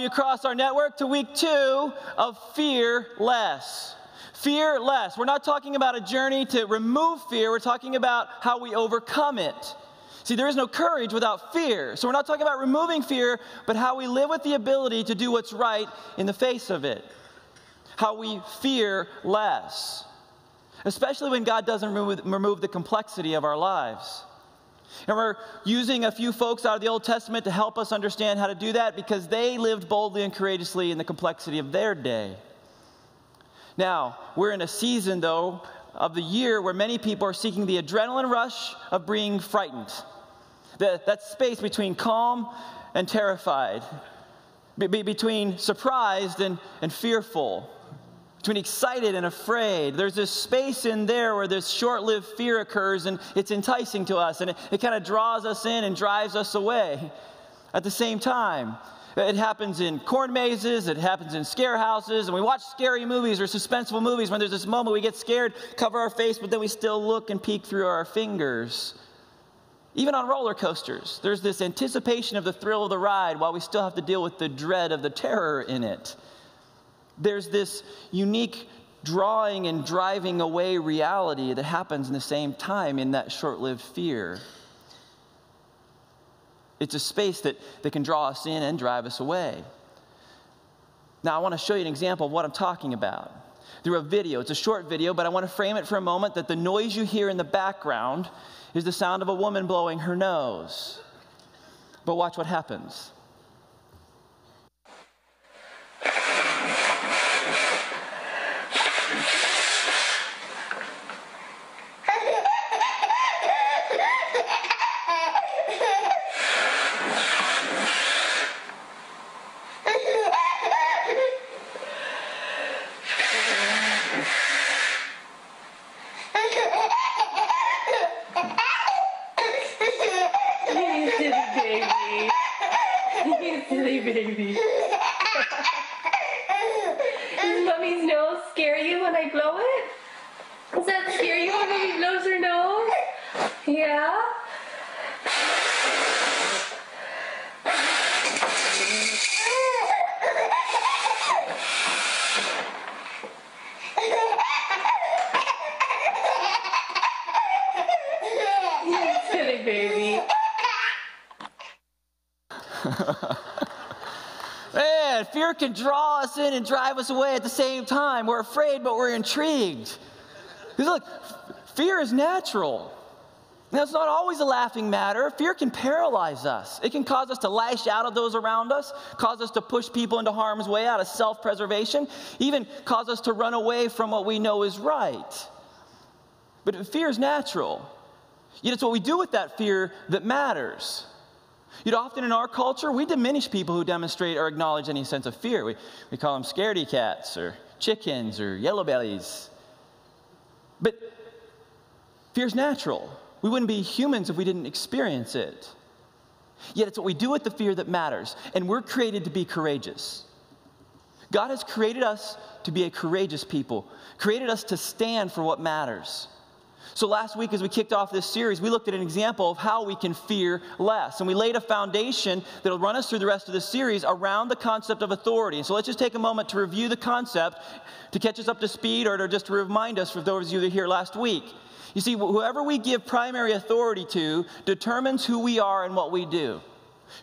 you across our network to week two of Fear Less. Fear less. We're not talking about a journey to remove fear, we're talking about how we overcome it. See, there is no courage without fear. So we're not talking about removing fear, but how we live with the ability to do what's right in the face of it. How we fear less. Especially when God doesn't remove, remove the complexity of our lives. And we're using a few folks out of the Old Testament to help us understand how to do that because they lived boldly and courageously in the complexity of their day. Now, we're in a season, though, of the year where many people are seeking the adrenaline rush of being frightened. The, that space between calm and terrified, be, between surprised and, and fearful between excited and afraid. There's this space in there where this short lived fear occurs and it's enticing to us and it, it kind of draws us in and drives us away at the same time. It happens in corn mazes, it happens in scare houses, and we watch scary movies or suspenseful movies when there's this moment we get scared, cover our face, but then we still look and peek through our fingers. Even on roller coasters, there's this anticipation of the thrill of the ride while we still have to deal with the dread of the terror in it there's this unique drawing and driving away reality that happens in the same time in that short lived fear. It's a space that, that can draw us in and drive us away. Now, I want to show you an example of what I'm talking about through a video. It's a short video, but I want to frame it for a moment that the noise you hear in the background is the sound of a woman blowing her nose. But watch what happens. Can draw us in and drive us away at the same time. We're afraid, but we're intrigued. Because look, fear is natural. Now, it's not always a laughing matter. Fear can paralyze us. It can cause us to lash out at those around us, cause us to push people into harm's way out of self preservation, even cause us to run away from what we know is right. But fear is natural. Yet it's what we do with that fear that matters. You know, often in our culture, we diminish people who demonstrate or acknowledge any sense of fear. We, we call them scaredy cats or chickens or yellow bellies. But fear's natural. We wouldn't be humans if we didn't experience it. Yet it's what we do with the fear that matters. And we're created to be courageous. God has created us to be a courageous people, created us to stand for what matters. So, last week, as we kicked off this series, we looked at an example of how we can fear less. And we laid a foundation that'll run us through the rest of the series around the concept of authority. So, let's just take a moment to review the concept to catch us up to speed or to just to remind us for those of you that were here last week. You see, whoever we give primary authority to determines who we are and what we do.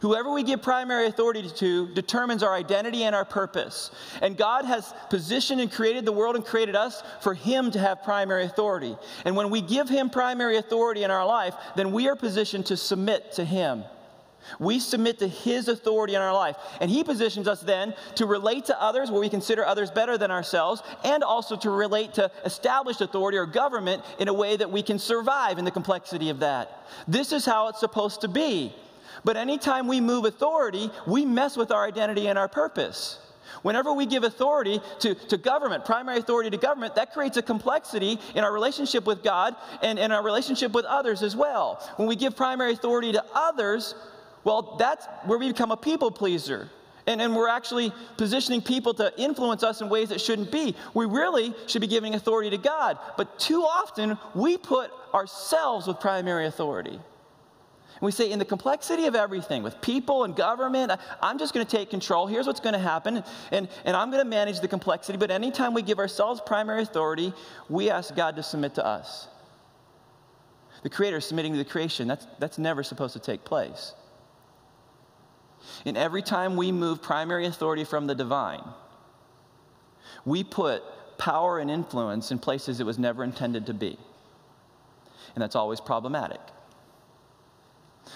Whoever we give primary authority to determines our identity and our purpose. And God has positioned and created the world and created us for Him to have primary authority. And when we give Him primary authority in our life, then we are positioned to submit to Him. We submit to His authority in our life. And He positions us then to relate to others where we consider others better than ourselves, and also to relate to established authority or government in a way that we can survive in the complexity of that. This is how it's supposed to be. But anytime we move authority, we mess with our identity and our purpose. Whenever we give authority to, to government, primary authority to government, that creates a complexity in our relationship with God and in our relationship with others as well. When we give primary authority to others, well, that's where we become a people pleaser. And, and we're actually positioning people to influence us in ways that shouldn't be. We really should be giving authority to God. But too often, we put ourselves with primary authority. And we say, in the complexity of everything, with people and government, I'm just going to take control. Here's what's going to happen. And, and I'm going to manage the complexity. But anytime we give ourselves primary authority, we ask God to submit to us. The Creator submitting to the creation, that's, that's never supposed to take place. And every time we move primary authority from the divine, we put power and influence in places it was never intended to be. And that's always problematic.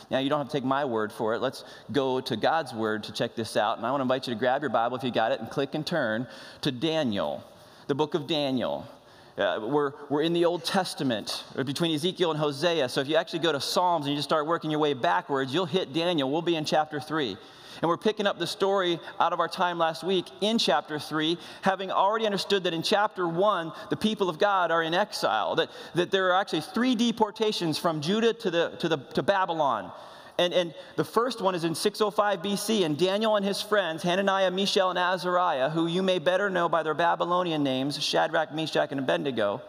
Now, you don't have to take my word for it. Let's go to God's word to check this out. And I want to invite you to grab your Bible if you got it and click and turn to Daniel, the book of Daniel. Uh, we're, we're in the Old Testament between Ezekiel and Hosea. So if you actually go to Psalms and you just start working your way backwards, you'll hit Daniel. We'll be in chapter 3. And we're picking up the story out of our time last week in chapter 3, having already understood that in chapter 1, the people of God are in exile, that, that there are actually three deportations from Judah to, the, to, the, to Babylon. And, and the first one is in 605 BC, and Daniel and his friends, Hananiah, Mishael, and Azariah, who you may better know by their Babylonian names, Shadrach, Meshach, and Abednego,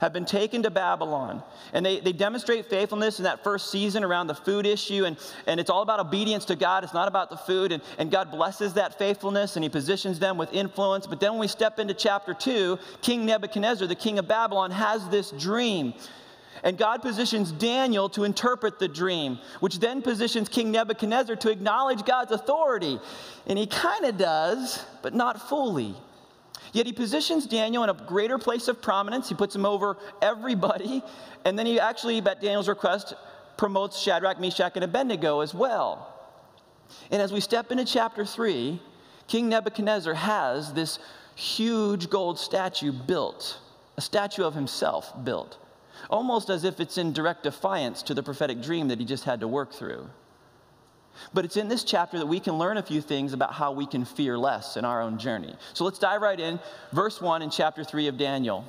have been taken to Babylon. And they, they demonstrate faithfulness in that first season around the food issue. And, and it's all about obedience to God. It's not about the food. And, and God blesses that faithfulness and he positions them with influence. But then when we step into chapter two, King Nebuchadnezzar, the king of Babylon, has this dream. And God positions Daniel to interpret the dream, which then positions King Nebuchadnezzar to acknowledge God's authority. And he kind of does, but not fully. Yet he positions Daniel in a greater place of prominence. He puts him over everybody. And then he actually, at Daniel's request, promotes Shadrach, Meshach, and Abednego as well. And as we step into chapter 3, King Nebuchadnezzar has this huge gold statue built, a statue of himself built, almost as if it's in direct defiance to the prophetic dream that he just had to work through. But it's in this chapter that we can learn a few things about how we can fear less in our own journey. So let's dive right in. Verse 1 in chapter 3 of Daniel.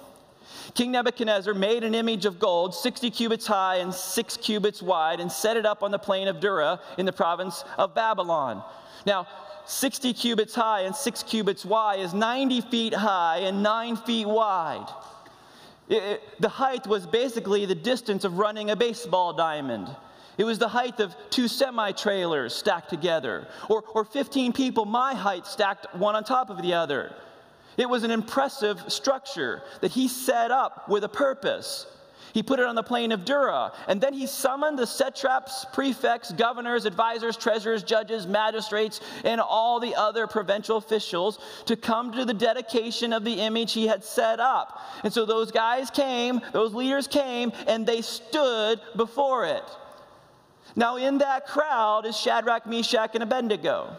King Nebuchadnezzar made an image of gold, 60 cubits high and 6 cubits wide, and set it up on the plain of Dura in the province of Babylon. Now, 60 cubits high and 6 cubits wide is 90 feet high and 9 feet wide. It, it, the height was basically the distance of running a baseball diamond. It was the height of two semi trailers stacked together, or, or 15 people my height stacked one on top of the other. It was an impressive structure that he set up with a purpose. He put it on the plain of Dura, and then he summoned the satraps, prefects, governors, advisors, treasurers, judges, magistrates, and all the other provincial officials to come to the dedication of the image he had set up. And so those guys came, those leaders came, and they stood before it. Now, in that crowd is Shadrach, Meshach, and Abednego.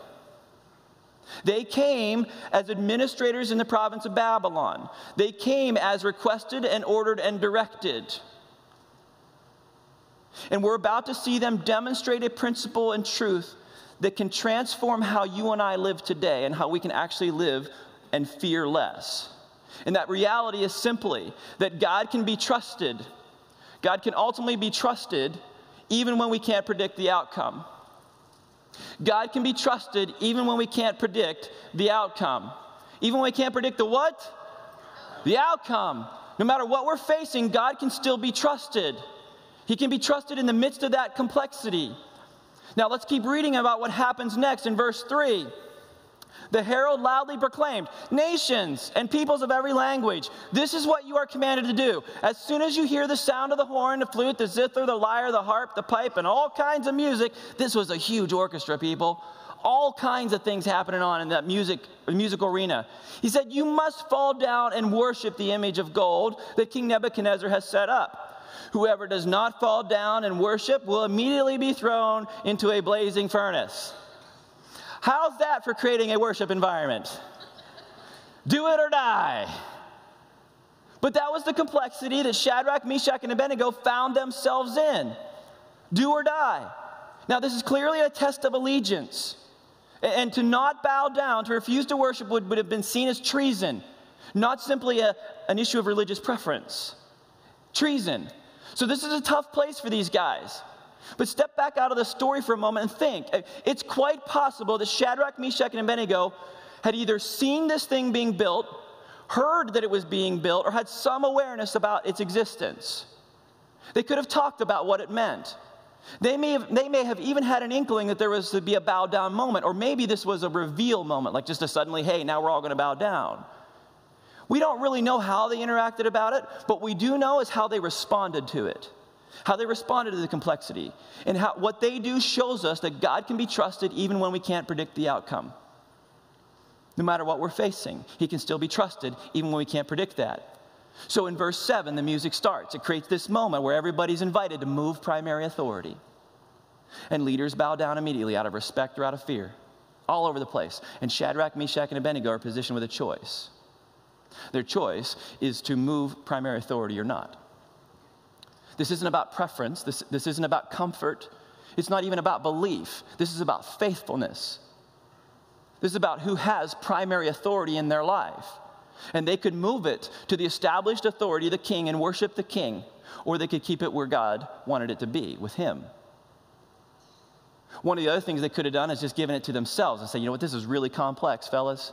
They came as administrators in the province of Babylon. They came as requested and ordered and directed. And we're about to see them demonstrate a principle and truth that can transform how you and I live today and how we can actually live and fear less. And that reality is simply that God can be trusted. God can ultimately be trusted even when we can't predict the outcome. God can be trusted even when we can't predict the outcome. Even when we can't predict the what? The outcome. No matter what we're facing, God can still be trusted. He can be trusted in the midst of that complexity. Now let's keep reading about what happens next in verse 3. The herald loudly proclaimed, Nations and peoples of every language, this is what you are commanded to do. As soon as you hear the sound of the horn, the flute, the zither, the lyre, the harp, the pipe, and all kinds of music, this was a huge orchestra, people. All kinds of things happening on in that music, musical arena. He said, You must fall down and worship the image of gold that King Nebuchadnezzar has set up. Whoever does not fall down and worship will immediately be thrown into a blazing furnace. How's that for creating a worship environment? Do it or die. But that was the complexity that Shadrach, Meshach, and Abednego found themselves in. Do or die. Now, this is clearly a test of allegiance. And to not bow down, to refuse to worship, would, would have been seen as treason, not simply a, an issue of religious preference. Treason. So, this is a tough place for these guys. But step back out of the story for a moment and think. Uh, it's quite possible that Shadrach, Meshach, and Abednego had either seen this thing being built, heard that it was being built, or had some awareness about its existence. They could have talked about what it meant. They may, have, they may have even had an inkling that there was to be a bow down moment, or maybe this was a reveal moment, like just a suddenly, hey, now we're all going to bow down. We don't really know how they interacted about it, but we do know is how they responded to it, how they responded to the complexity. And how, what they do shows us that God can be trusted even when we can't predict the outcome. No matter what we're facing, He can still be trusted even when we can't predict that. So in verse 7, the music starts. It creates this moment where everybody's invited to move primary authority. And leaders bow down immediately out of respect or out of fear, all over the place. And Shadrach, Meshach, and Abednego are positioned with a choice. Their choice is to move primary authority or not. This isn't about preference, this, this isn't about comfort, it's not even about belief. This is about faithfulness. This is about who has primary authority in their life. And they could move it to the established authority the king and worship the king, or they could keep it where God wanted it to be, with him. One of the other things they could have done is just given it to themselves and say, you know what, this is really complex, fellas.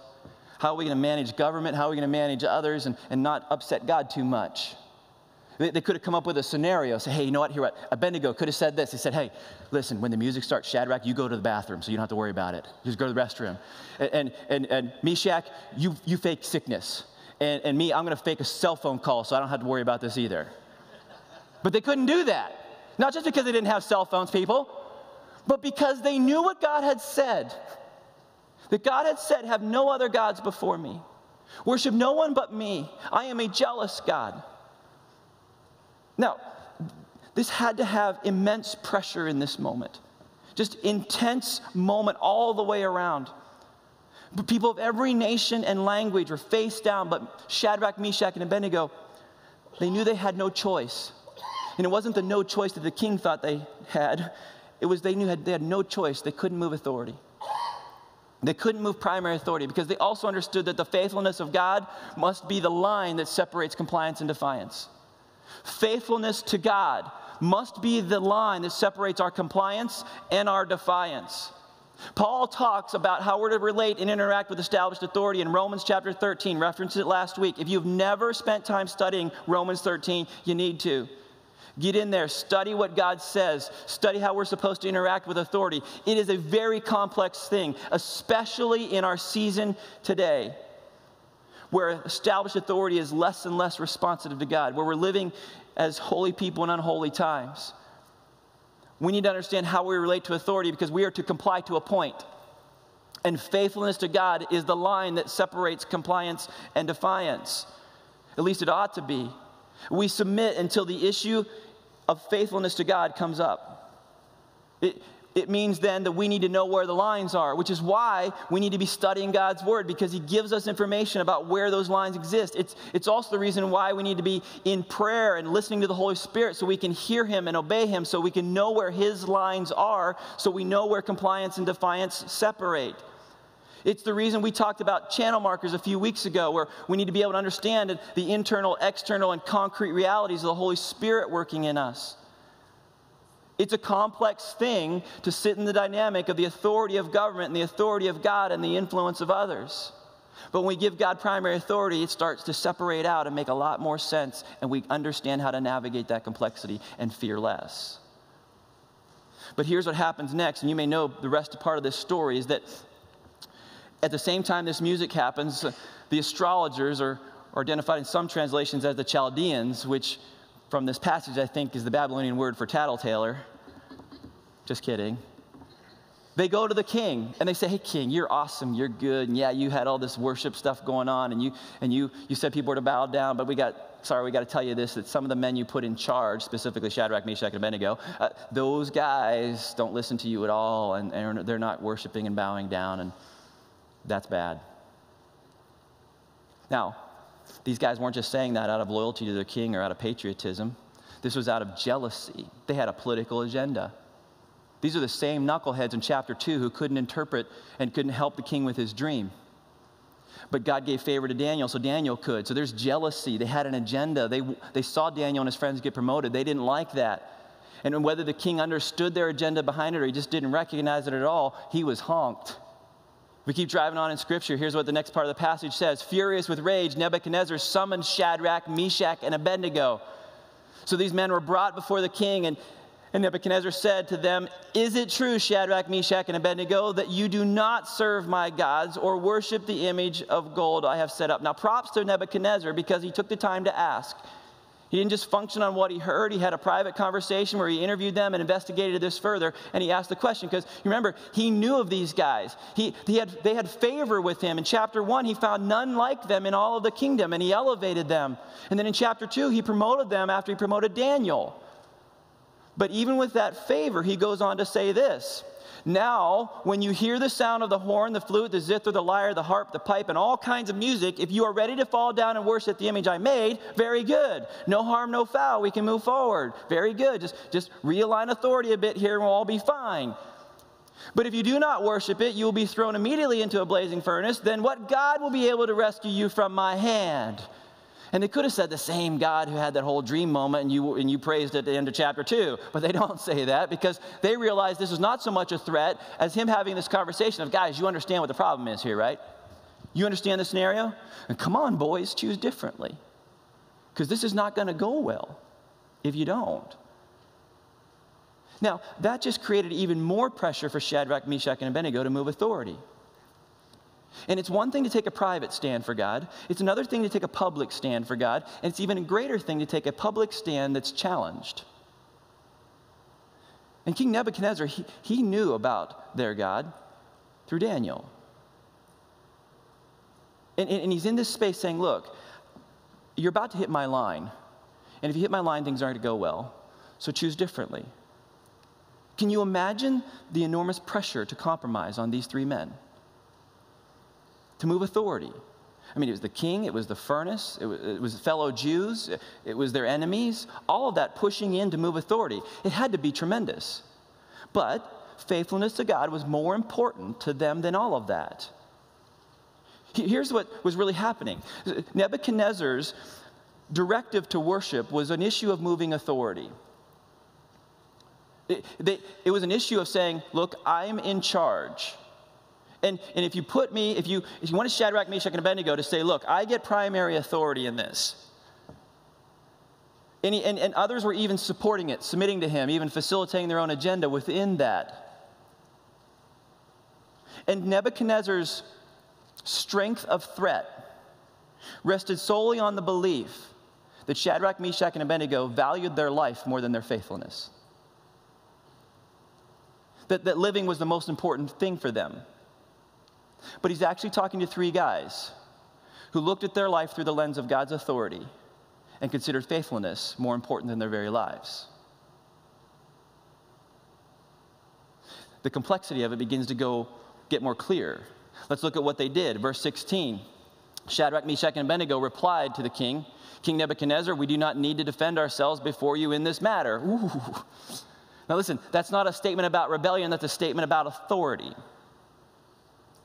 How are we going to manage government? How are we going to manage others and, and not upset God too much? They, they, could have come up with a scenario, say, hey, you know what, here what, Abednego could have said this. He said, hey, listen, when the music starts, Shadrach, you go to the bathroom, so you don't have to worry about it. Just go to the restroom. And, and, and, and Meshach, you, you fake sickness. And, and me, I'm going to fake a cell phone call, so I don't have to worry about this either. But they couldn't do that. Not just because they didn't have cell phones, people, but because they knew what God had said. That God had said, Have no other gods before me. Worship no one but me. I am a jealous God. Now, this had to have immense pressure in this moment. Just intense moment all the way around. People of every nation and language were face down, but Shadrach, Meshach, and Abednego, they knew they had no choice. And it wasn't the no choice that the king thought they had, it was they knew they had no choice. They couldn't move authority. They couldn't move primary authority because they also understood that the faithfulness of God must be the line that separates compliance and defiance. Faithfulness to God must be the line that separates our compliance and our defiance. Paul talks about how we're to relate and interact with established authority in Romans chapter 13, referenced it last week. If you've never spent time studying Romans 13, you need to. Get in there, study what God says, study how we're supposed to interact with authority. It is a very complex thing, especially in our season today, where established authority is less and less responsive to God, where we're living as holy people in unholy times. We need to understand how we relate to authority because we are to comply to a point. And faithfulness to God is the line that separates compliance and defiance. At least it ought to be. We submit until the issue of faithfulness to God comes up. It, it means then that we need to know where the lines are, which is why we need to be studying God's Word because He gives us information about where those lines exist. It's, it's also the reason why we need to be in prayer and listening to the Holy Spirit so we can hear Him and obey Him, so we can know where His lines are, so we know where compliance and defiance separate. It's the reason we talked about channel markers a few weeks ago, where we need to be able to understand the internal, external, and concrete realities of the Holy Spirit working in us. It's a complex thing to sit in the dynamic of the authority of government and the authority of God and the influence of others. But when we give God primary authority, it starts to separate out and make a lot more sense, and we understand how to navigate that complexity and fear less. But here's what happens next, and you may know the rest of part of this story is that at the same time this music happens, the astrologers are, are identified in some translations as the Chaldeans, which from this passage I think is the Babylonian word for tattletaler. Just kidding. They go to the king and they say, Hey, king, you're awesome. You're good. And yeah, you had all this worship stuff going on and you, and you, you said people were to bow down, but we got, sorry, we got to tell you this that some of the men you put in charge, specifically Shadrach, Meshach, and Abednego, uh, those guys don't listen to you at all and, and they're not worshiping and bowing down. And that's bad. Now, these guys weren't just saying that out of loyalty to their king or out of patriotism. This was out of jealousy. They had a political agenda. These are the same knuckleheads in chapter 2 who couldn't interpret and couldn't help the king with his dream. But God gave favor to Daniel, so Daniel could. So there's jealousy. They had an agenda. They, they saw Daniel and his friends get promoted. They didn't like that. And whether the king understood their agenda behind it or he just didn't recognize it at all, he was honked. We keep driving on in scripture. Here's what the next part of the passage says Furious with rage, Nebuchadnezzar summoned Shadrach, Meshach, and Abednego. So these men were brought before the king, and, And Nebuchadnezzar said to them, Is it true, Shadrach, Meshach, and Abednego, that you do not serve my gods or worship the image of gold I have set up? Now, props to Nebuchadnezzar because he took the time to ask. He didn't just function on what he heard. He had a private conversation where he interviewed them and investigated this further. And he asked the question because remember, he knew of these guys. He, he had, they had favor with him. In chapter one, he found none like them in all of the kingdom and he elevated them. And then in chapter two, he promoted them after he promoted Daniel. But even with that favor, he goes on to say this now, when you hear the sound of the horn, the flute, the zither, the lyre, the harp, the pipe, and all kinds of music, if you are ready to fall down and worship the image I made, very good. No harm, no foul. We can move forward. Very good. Just, just realign authority a bit here and we'll all be fine. But if you do not worship it, you will be thrown immediately into a blazing furnace. Then what God will be able to rescue you from my hand? And they could have said the same God who had that whole dream moment and you, and you praised at the end of chapter two, but they don't say that because they realize this is not so much a threat as him having this conversation of, guys, you understand what the problem is here, right? You understand the scenario? And come on, boys, choose differently. Because this is not going to go well if you don't. Now, that just created even more pressure for Shadrach, Meshach, and Abednego to move authority. And it's one thing to take a private stand for God, it's another thing to take a public stand for God, and it's even a greater thing to take a public stand that's challenged. And King Nebuchadnezzar, he, he knew about their God through Daniel. And, and, and he's in this space saying, Look, you're about to hit my line. And if you hit my line, things aren't going to go well. So choose differently. Can you imagine the enormous pressure to compromise on these three men? To move authority. I mean, it was the king, it was the furnace, it was, it was fellow Jews, it was their enemies, all of that pushing in to move authority. It had to be tremendous. But faithfulness to God was more important to them than all of that. Here's what was really happening Nebuchadnezzar's directive to worship was an issue of moving authority. It, they, it was an issue of saying, Look, I'm in charge. And, and if you put me, if you, if you want to Shadrach, Meshach, and Abednego to say, look, I get primary authority in this. And, he, and, and others were even supporting it, submitting to him, even facilitating their own agenda within that. And Nebuchadnezzar's strength of threat rested solely on the belief that Shadrach, Meshach, and Abednego valued their life more than their faithfulness. That, that living was the most important thing for them. But he's actually talking to three guys who looked at their life through the lens of God's authority and considered faithfulness more important than their very lives. The complexity of it begins to go get more clear. Let's look at what they did. Verse 16 Shadrach, Meshach, and Abednego replied to the king, King Nebuchadnezzar, we do not need to defend ourselves before you in this matter. Ooh. Now, listen, that's not a statement about rebellion, that's a statement about authority.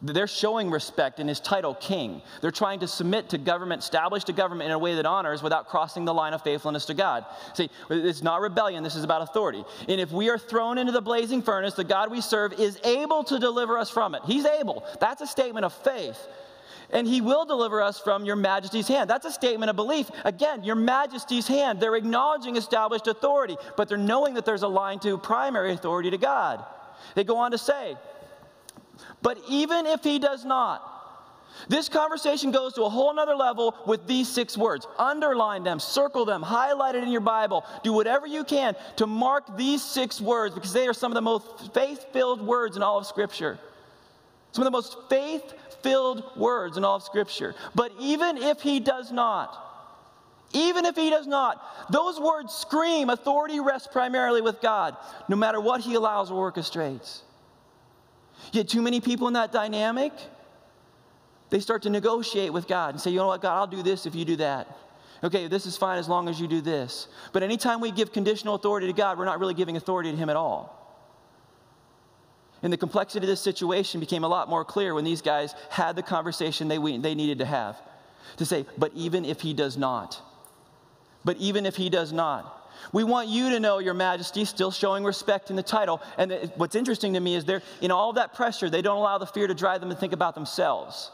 They're showing respect in his title, king. They're trying to submit to government, establish to government in a way that honors without crossing the line of faithfulness to God. See, it's not rebellion, this is about authority. And if we are thrown into the blazing furnace, the God we serve is able to deliver us from it. He's able. That's a statement of faith. And he will deliver us from your majesty's hand. That's a statement of belief. Again, your majesty's hand. They're acknowledging established authority, but they're knowing that there's a line to primary authority to God. They go on to say, but even if he does not, this conversation goes to a whole nother level with these six words. Underline them, circle them, highlight it in your Bible. Do whatever you can to mark these six words because they are some of the most faith filled words in all of Scripture. Some of the most faith filled words in all of Scripture. But even if he does not, even if he does not, those words scream authority rests primarily with God, no matter what he allows or orchestrates. You get too many people in that dynamic, they start to negotiate with God and say, you know what, God, I'll do this if you do that. Okay, this is fine as long as you do this. But anytime we give conditional authority to God, we're not really giving authority to Him at all. And the complexity of this situation became a lot more clear when these guys had the conversation they, they needed to have. To say, but even if He does not, but even if He does not, we want you to know, Your Majesty, still showing respect in the title. And what's interesting to me is they're, in all that pressure, they don't allow the fear to drive them to think about themselves.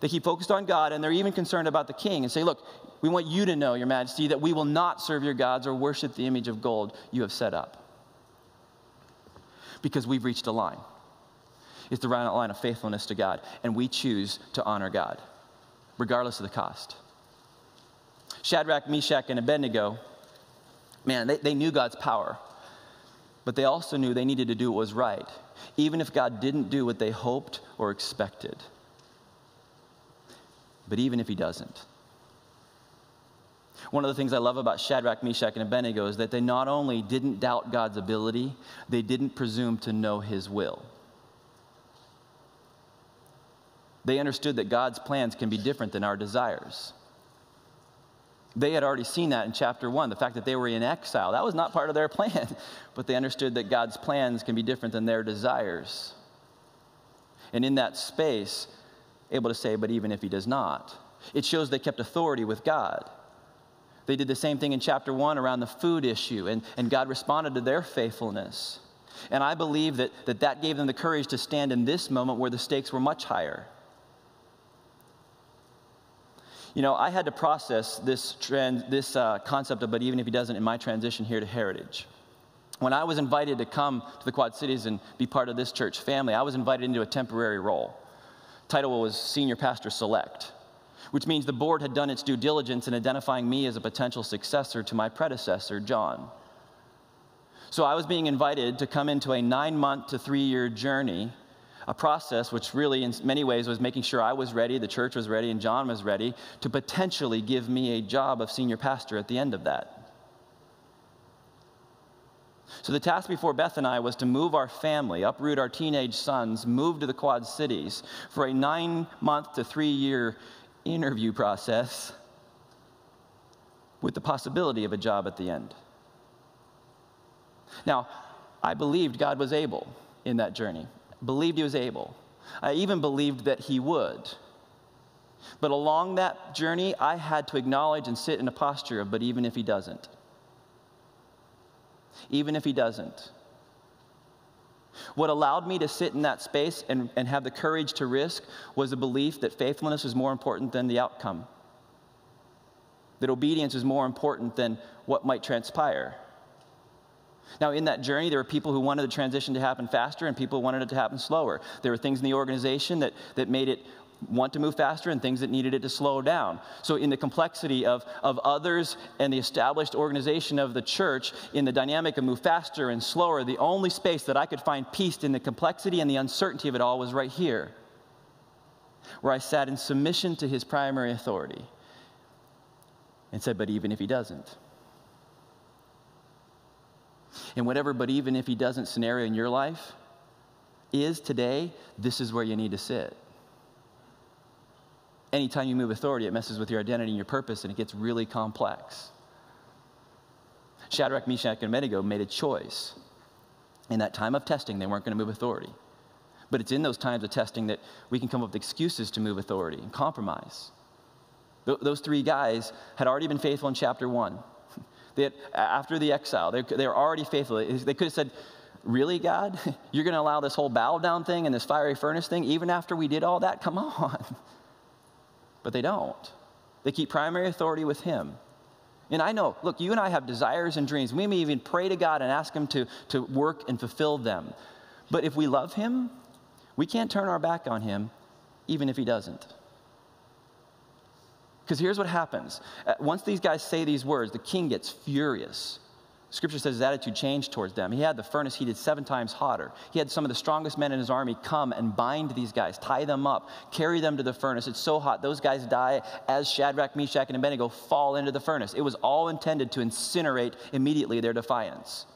They keep focused on God, and they're even concerned about the king and say, Look, we want you to know, Your Majesty, that we will not serve your gods or worship the image of gold you have set up. because we've reached a line. It's the right line of faithfulness to God, and we choose to honor God, regardless of the cost. Shadrach, Meshach, and Abednego, man, they, they knew God's power, but they also knew they needed to do what was right, even if God didn't do what they hoped or expected. But even if He doesn't. One of the things I love about Shadrach, Meshach, and Abednego is that they not only didn't doubt God's ability, they didn't presume to know His will. They understood that God's plans can be different than our desires. They had already seen that in chapter one, the fact that they were in exile. That was not part of their plan, but they understood that God's plans can be different than their desires. And in that space, able to say, but even if he does not, it shows they kept authority with God. They did the same thing in chapter one around the food issue, and, and God responded to their faithfulness. And I believe that, that that gave them the courage to stand in this moment where the stakes were much higher. You know, I had to process this, trend, this uh, concept of, but even if he doesn't, in my transition here to Heritage. When I was invited to come to the Quad Cities and be part of this church family, I was invited into a temporary role. Title was Senior Pastor Select, which means the board had done its due diligence in identifying me as a potential successor to my predecessor, John. So I was being invited to come into a nine month to three year journey a process which really, in many ways, was making sure I was ready, the church was ready, and John was ready to potentially give me a job of senior pastor at the end of that. So, the task before Beth and I was to move our family, uproot our teenage sons, move to the Quad Cities for a nine month to three year interview process with the possibility of a job at the end. Now, I believed God was able in that journey believed he was able. I even believed that he would. But along that journey, I had to acknowledge and sit in a posture of, but even if he doesn't. Even if he doesn't. What allowed me to sit in that space and, and have the courage to risk was the belief that faithfulness is more important than the outcome, that obedience is more important than what might transpire. Now, in that journey, there were people who wanted the transition to happen faster and people who wanted it to happen slower. There were things in the organization that, that made it want to move faster and things that needed it to slow down. So, in the complexity of, of others and the established organization of the church, in the dynamic of move faster and slower, the only space that I could find peace in the complexity and the uncertainty of it all was right here, where I sat in submission to his primary authority and said, But even if he doesn't, and whatever, but even if he doesn't scenario in your life is today, this is where you need to sit. Anytime you move authority, it messes with your identity and your purpose, and it gets really complex. Shadrach, Meshach, and Abednego made a choice. In that time of testing, they weren't going to move authority. But it's in those times of testing that we can come up with excuses to move authority and compromise. Th- those three guys had already been faithful in chapter one. After the exile, they, they were already faithful. They could have said, Really, God? You're going to allow this whole bow down thing and this fiery furnace thing, even after we did all that? Come on. But they don't. They keep primary authority with Him. And I know, look, you and I have desires and dreams. We may even pray to God and ask Him to, to work and fulfill them. But if we love Him, we can't turn our back on Him, even if He doesn't. Because here's what happens uh, once these guys say these words, the king gets furious. Scripture says his attitude changed towards them. He had the furnace heated seven times hotter. He had some of the strongest men in his army come and bind these guys, tie them up, carry them to the furnace. It's so hot, those guys die as Shadrach, Meshach, and Abednego fall into the furnace. It was all intended to incinerate immediately their defiance.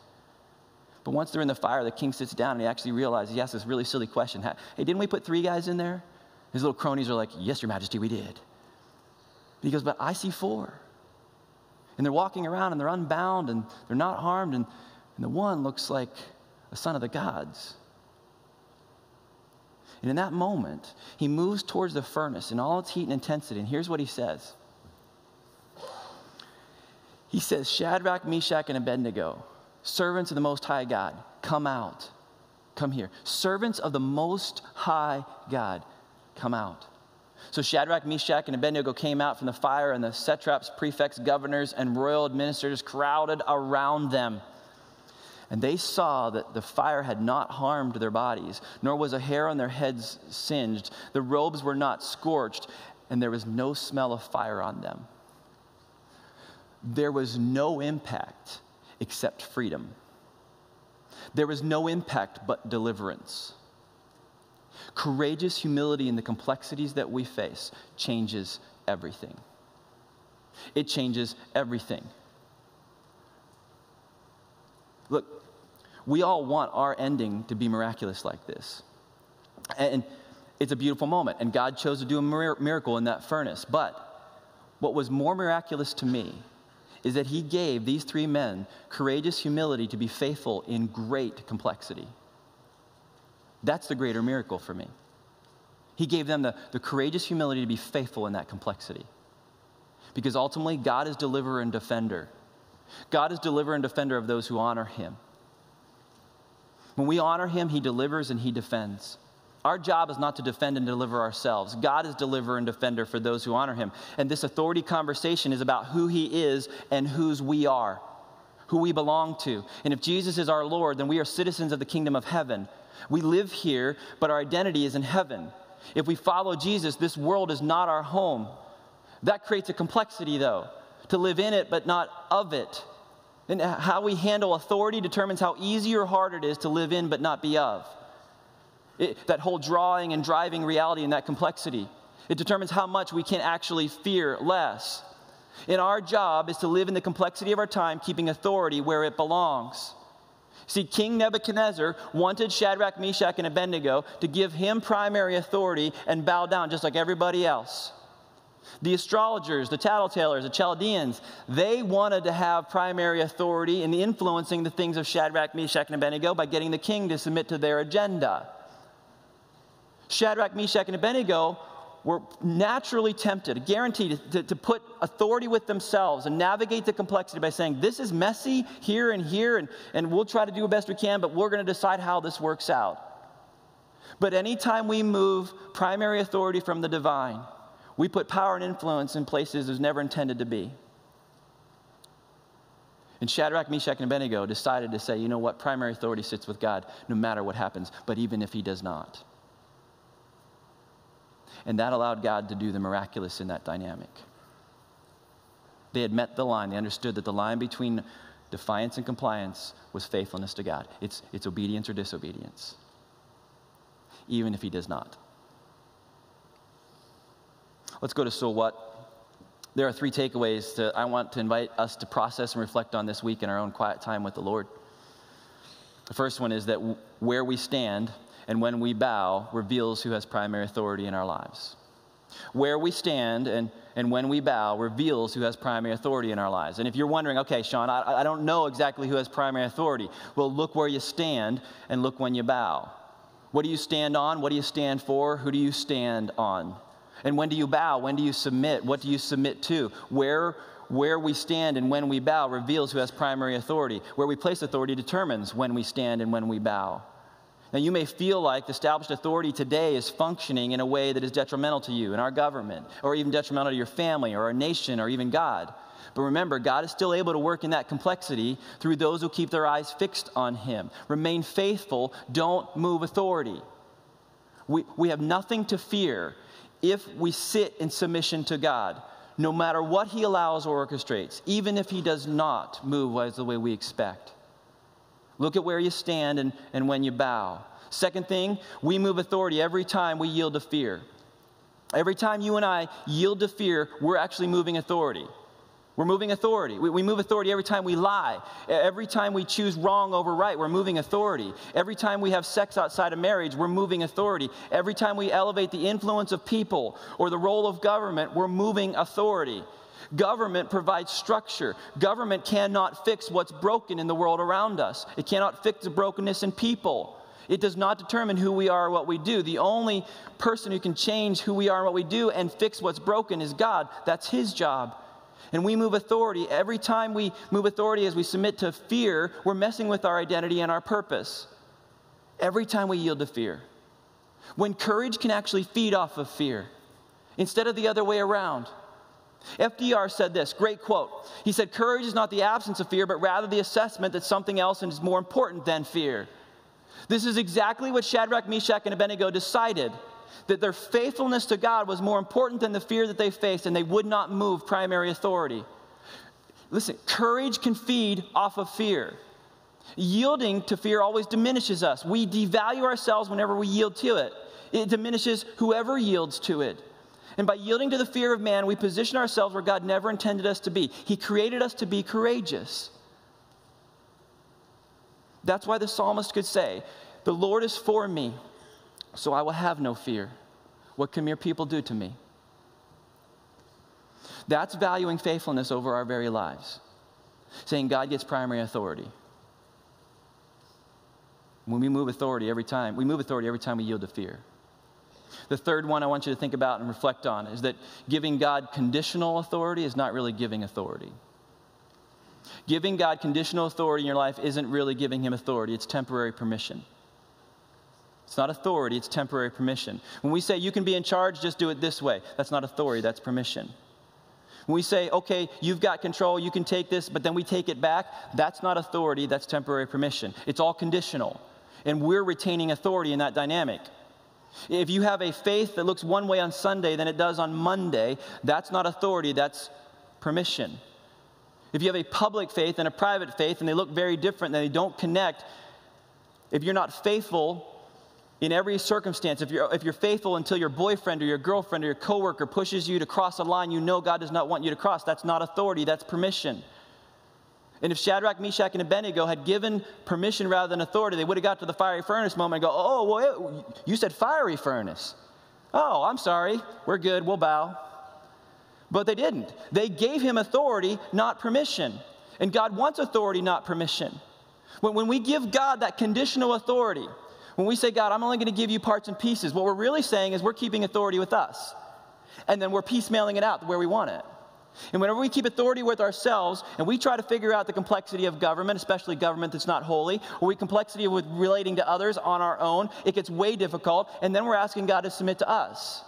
But once they're in the fire, the king sits down and he actually realizes he asks this really silly question Hey, didn't we put three guys in there? His little cronies are like, Yes, Your Majesty, we did. He goes, But I see four. And they're walking around and they're unbound and they're not harmed. And, and the one looks like a son of the gods. And in that moment, he moves towards the furnace in all its heat and intensity. And here's what he says He says, Shadrach, Meshach, and Abednego, servants of the Most High God, come out. Come here. Servants of the Most High God, come out. So Shadrach, Meshach, and Abednego came out from the fire, and the satraps, prefects, governors, and royal administrators crowded around them. And they saw that the fire had not harmed their bodies, nor was a hair on their heads singed. The robes were not scorched, and there was no smell of fire on them. There was no impact except freedom. There was no impact but deliverance. Courageous humility in the complexities that we face changes everything. It changes everything. Look, we all want our ending to be miraculous like this. And it's a beautiful moment, and God chose to do a miracle in that furnace. But what was more miraculous to me is that He gave these three men courageous humility to be faithful in great complexity. That's the greater miracle for me. He gave them the, the courageous humility to be faithful in that complexity. Because ultimately, God is deliverer and defender. God is deliverer and defender of those who honor him. When we honor him, he delivers and he defends. Our job is not to defend and deliver ourselves. God is deliverer and defender for those who honor him. And this authority conversation is about who he is and whose we are, who we belong to. And if Jesus is our Lord, then we are citizens of the kingdom of heaven. We live here, but our identity is in heaven. If we follow Jesus, this world is not our home. That creates a complexity, though, to live in it but not of it. And how we handle authority determines how easy or hard it is to live in but not be of. It, that whole drawing and driving reality and that complexity. It determines how much we can actually fear less. And our job is to live in the complexity of our time, keeping authority where it belongs. See, King Nebuchadnezzar wanted Shadrach, Meshach, and Abednego to give him primary authority and bow down just like everybody else. The astrologers, the tattletales, the Chaldeans, they wanted to have primary authority in influencing the things of Shadrach, Meshach, and Abednego by getting the king to submit to their agenda. Shadrach, Meshach, and Abednego were naturally tempted, guaranteed to, to, put authority with themselves and navigate the complexity by saying, This is messy here and here, and, and we'll try to do the best we can, but we're going to decide how this works out. But anytime we move primary authority from the divine, we put power and influence in places it was never intended to be. And Shadrach, Meshach, and Abednego decided to say, you know what, primary authority sits with God no matter what happens, but even if he does not. And that allowed God to do the miraculous in that dynamic. They had met the line, they understood that the line between defiance and compliance was faithfulness to God. It's, it's obedience or disobedience, even if he does not. Let's go to so what. There are three takeaways that I want to invite us to process and reflect on this week in our own quiet time with the Lord. The first one is that where we stand and when we bow reveals who has primary authority in our lives. Where we stand and, and when we bow reveals who has primary authority in our lives. And if you're wondering, okay, Sean, I, I don't know exactly who has primary authority, well, look where you stand and look when you bow. What do you stand on? What do you stand for? Who do you stand on? And when do you bow? When do you submit? What do you submit to? Where, where we stand and when we bow reveals who has primary authority. Where we place authority determines when we stand and when we bow. Now, you may feel like the established authority today is functioning in a way that is detrimental to you and our government, or even detrimental to your family, or our nation, or even God. But remember, God is still able to work in that complexity through those who keep their eyes fixed on Him. Remain faithful, don't move authority. We, we have nothing to fear if we sit in submission to God, no matter what He allows or orchestrates, even if He does not move as the way we expect. Look at where you stand and, and when you bow. Second thing, we move authority every time we yield to fear. Every time you and I yield to fear, we're actually moving authority. We're moving authority. We, we, move authority every time we lie. Every time we choose wrong over right, we're moving authority. Every time we have sex outside of marriage, we're moving authority. Every time we elevate the influence of people or the role of government, we're moving authority. Government provides structure. Government cannot fix what's broken in the world around us, it cannot fix the brokenness in people. It does not determine who we are or what we do. The only person who can change who we are and what we do and fix what's broken is God. That's His job. And we move authority. Every time we move authority as we submit to fear, we're messing with our identity and our purpose. Every time we yield to fear. When courage can actually feed off of fear instead of the other way around. FDR said this great quote. He said, Courage is not the absence of fear, but rather the assessment that something else is more important than fear. This is exactly what Shadrach, Meshach, and Abednego decided that their faithfulness to God was more important than the fear that they faced, and they would not move primary authority. Listen, courage can feed off of fear. Yielding to fear always diminishes us. We devalue ourselves whenever we yield to it, it diminishes whoever yields to it. And by yielding to the fear of man, we position ourselves where God never intended us to be. He created us to be courageous. That's why the psalmist could say, The Lord is for me, so I will have no fear. What can mere people do to me? That's valuing faithfulness over our very lives, saying God gets primary authority. When we move authority every time, we move authority every time we yield to fear. The third one I want you to think about and reflect on is that giving God conditional authority is not really giving authority. Giving God conditional authority in your life isn't really giving Him authority, it's temporary permission. It's not authority, it's temporary permission. When we say you can be in charge, just do it this way, that's not authority, that's permission. When we say, okay, you've got control, you can take this, but then we take it back, that's not authority, that's temporary permission. It's all conditional. And we're retaining authority in that dynamic. If you have a faith that looks one way on Sunday than it does on Monday, that's not authority, that's permission. If you have a public faith and a private faith and they look very different and they don't connect, if you're not faithful in every circumstance, if you're, if you're faithful until your boyfriend or your girlfriend or your coworker pushes you to cross a line you know God does not want you to cross, that's not authority, that's permission. And if Shadrach, Meshach, and Abednego had given permission rather than authority, they would have got to the fiery furnace moment and go, oh, well, you said fiery furnace. Oh, I'm sorry. We're good. We'll bow. But they didn't. They gave him authority, not permission. And God wants authority, not permission. When, when we give God that conditional authority, when we say, God, I'm only going to give you parts and pieces, what we're really saying is we're keeping authority with us. And then we're piecemealing it out where we want it. And whenever we keep authority with ourselves and we try to figure out the complexity of government, especially government that's not holy, or we complexity with relating to others on our own, it gets way difficult, and then we're asking God to submit to us.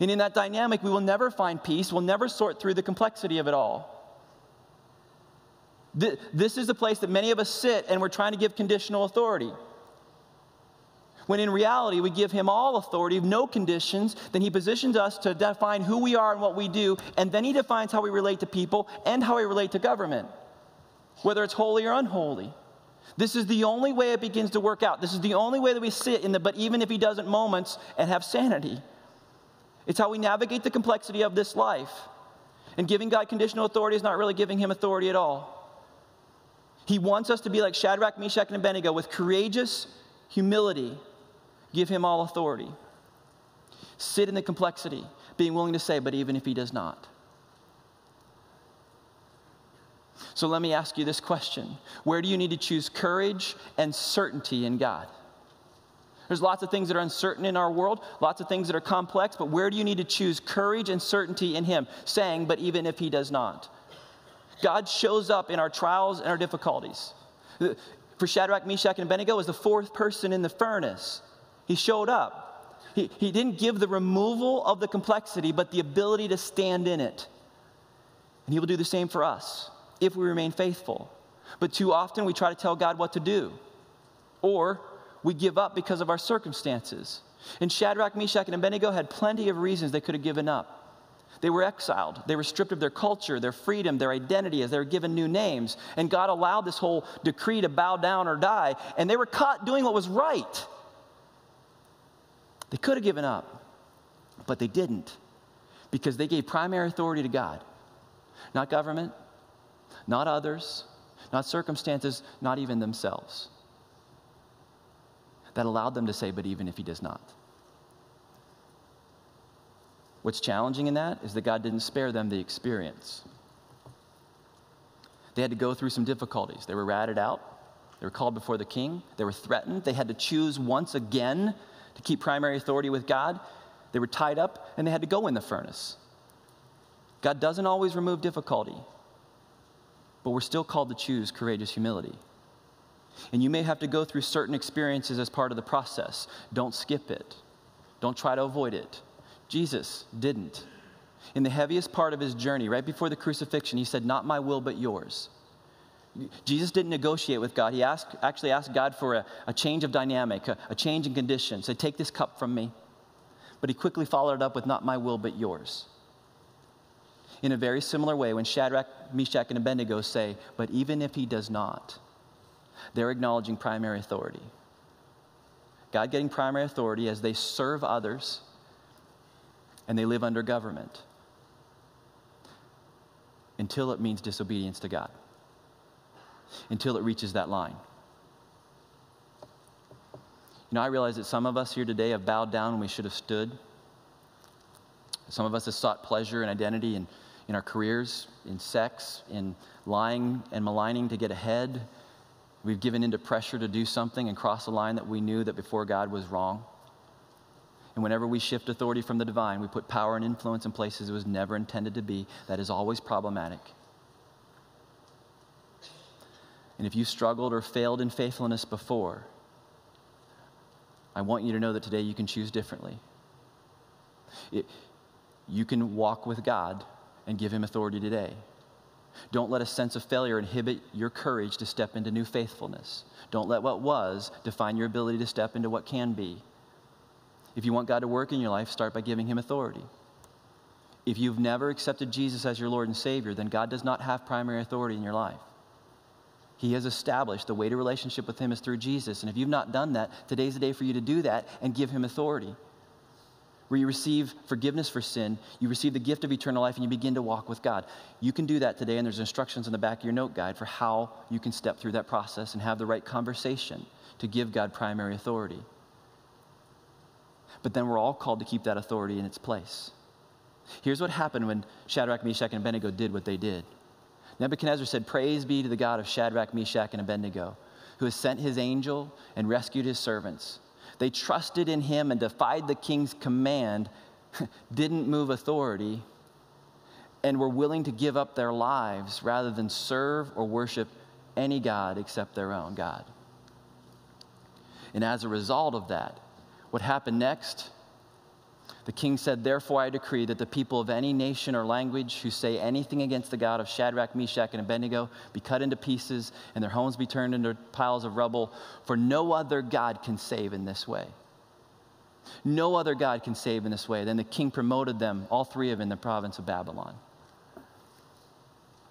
And in that dynamic, we will never find peace, we'll never sort through the complexity of it all. This is the place that many of us sit and we're trying to give conditional authority. When in reality, we give him all authority, no conditions, then he positions us to define who we are and what we do, and then he defines how we relate to people and how we relate to government, whether it's holy or unholy. This is the only way it begins to work out. This is the only way that we sit in the but even if he doesn't moments and have sanity. It's how we navigate the complexity of this life. And giving God conditional authority is not really giving him authority at all. He wants us to be like Shadrach, Meshach, and Abednego with courageous humility Give him all authority. Sit in the complexity, being willing to say, but even if he does not. So let me ask you this question Where do you need to choose courage and certainty in God? There's lots of things that are uncertain in our world, lots of things that are complex, but where do you need to choose courage and certainty in Him? Saying, but even if He does not. God shows up in our trials and our difficulties. For Shadrach, Meshach, and Abednego was the fourth person in the furnace. He showed up. He, he didn't give the removal of the complexity, but the ability to stand in it. And He will do the same for us if we remain faithful. But too often we try to tell God what to do, or we give up because of our circumstances. And Shadrach, Meshach, and Abednego had plenty of reasons they could have given up. They were exiled. They were stripped of their culture, their freedom, their identity as they were given new names. And God allowed this whole decree to bow down or die. And they were caught doing what was right. They could have given up, but they didn't because they gave primary authority to God, not government, not others, not circumstances, not even themselves. That allowed them to say, but even if he does not. What's challenging in that is that God didn't spare them the experience. They had to go through some difficulties. They were ratted out, they were called before the king, they were threatened, they had to choose once again to keep primary authority with God, they were tied up and they had to go in the furnace. God doesn't always remove difficulty, but we're still called to choose courageous humility. And you may have to go through certain experiences as part of the process. Don't skip it, don't try to avoid it. Jesus didn't. In the heaviest part of his journey, right before the crucifixion, he said, Not my will, but yours. Jesus didn't negotiate with God. He asked, actually asked God for a, a change of dynamic, a, a change in conditions. Said, Take this cup from me. But he quickly followed it up with, Not my will, but yours. In a very similar way, when Shadrach, Meshach, and Abednego say, But even if he does not, they're acknowledging primary authority. God getting primary authority as they serve others and they live under government until it means disobedience to God until it reaches that line. You know, I realize that some of us here today have bowed down when we should have stood. Some of us have sought pleasure and identity in, in our careers, in sex, in lying and maligning to get ahead. We've given into pressure to do something and cross a line that we knew that before God was wrong. And whenever we shift authority from the divine, we put power and influence in places it was never intended to be. That is always problematic. And if you struggled or failed in faithfulness before, I want you to know that today you can choose differently. It, you can walk with God and give Him authority today. Don't let a sense of failure inhibit your courage to step into new faithfulness. Don't let what was define your ability to step into what can be. If you want God to work in your life, start by giving Him authority. If you've never accepted Jesus as your Lord and Savior, then God does not have primary authority in your life. He has established the way to relationship with Him is through Jesus. And if you've not done that, today's the day for you to do that and give Him authority. Where you receive forgiveness for sin, you receive the gift of eternal life, and you begin to walk with God. You can do that today, and there's instructions in the back of your note guide for how you can step through that process and have the right conversation to give God primary authority. But then we're all called to keep that authority in its place. Here's what happened when Shadrach, Meshach, and Abednego did what they did. Nebuchadnezzar said, Praise be to the God of Shadrach, Meshach, and Abednego, who has sent his angel and rescued his servants. They trusted in him and defied the king's command, didn't move authority, and were willing to give up their lives rather than serve or worship any God except their own God. And as a result of that, what happened next the king said, Therefore, I decree that the people of any nation or language who say anything against the God of Shadrach, Meshach, and Abednego be cut into pieces and their homes be turned into piles of rubble, for no other God can save in this way. No other God can save in this way. Then the king promoted them, all three of them, in the province of Babylon.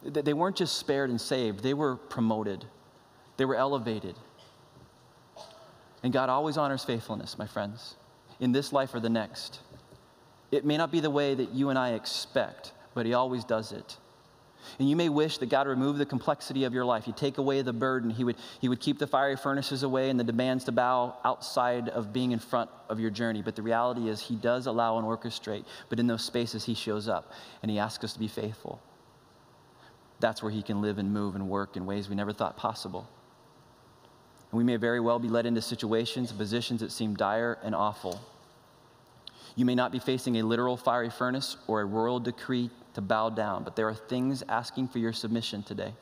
They weren't just spared and saved, they were promoted, they were elevated. And God always honors faithfulness, my friends, in this life or the next. It may not be the way that you and I expect, but He always does it. And you may wish that God remove the complexity of your life. You take away the burden. He would, he would keep the fiery furnaces away and the demands to bow outside of being in front of your journey. But the reality is, He does allow and orchestrate. But in those spaces, He shows up and He asks us to be faithful. That's where He can live and move and work in ways we never thought possible. And we may very well be led into situations, positions that seem dire and awful. You may not be facing a literal fiery furnace or a royal decree to bow down, but there are things asking for your submission today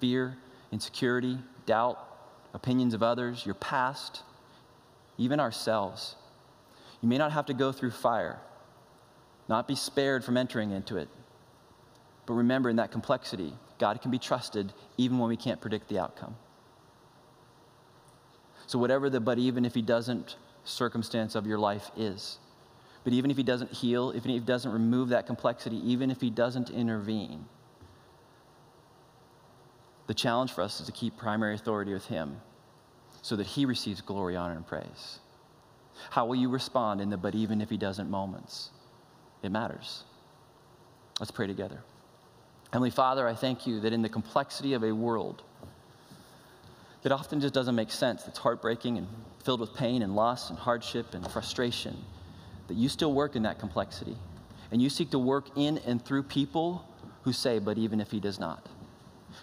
fear, insecurity, doubt, opinions of others, your past, even ourselves. You may not have to go through fire, not be spared from entering into it. But remember, in that complexity, God can be trusted even when we can't predict the outcome. So, whatever the but even if He doesn't circumstance of your life is, but even if he doesn't heal, even if he doesn't remove that complexity, even if he doesn't intervene, the challenge for us is to keep primary authority with him so that he receives glory, honor, and praise. How will you respond in the but even if he doesn't moments? It matters. Let's pray together. Heavenly Father, I thank you that in the complexity of a world that often just doesn't make sense, that's heartbreaking and filled with pain and loss and hardship and frustration that you still work in that complexity. And you seek to work in and through people who say, but even if he does not,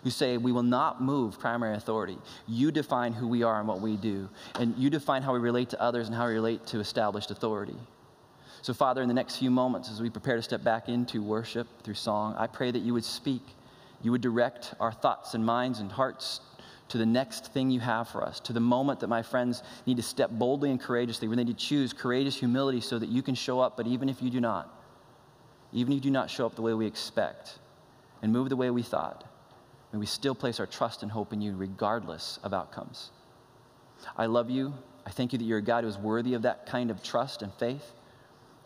who say, we will not move primary authority. You define who we are and what we do, and you define how we relate to others and how we relate to established authority. So, Father, in the next few moments, as we prepare to step back into worship through song, I pray that you would speak, you would direct our thoughts and minds and hearts to the next thing you have for us, to the moment that my friends need to step boldly and courageously, where they need to choose courageous humility so that you can show up, but even if you do not, even if you do not show up the way we expect and move the way we thought, may we still place our trust and hope in you regardless of outcomes. I love you. I thank you that you're a God who is worthy of that kind of trust and faith.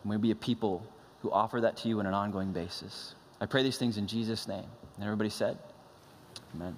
And may we be a people who offer that to you on an ongoing basis. I pray these things in Jesus' name. And everybody said, Amen.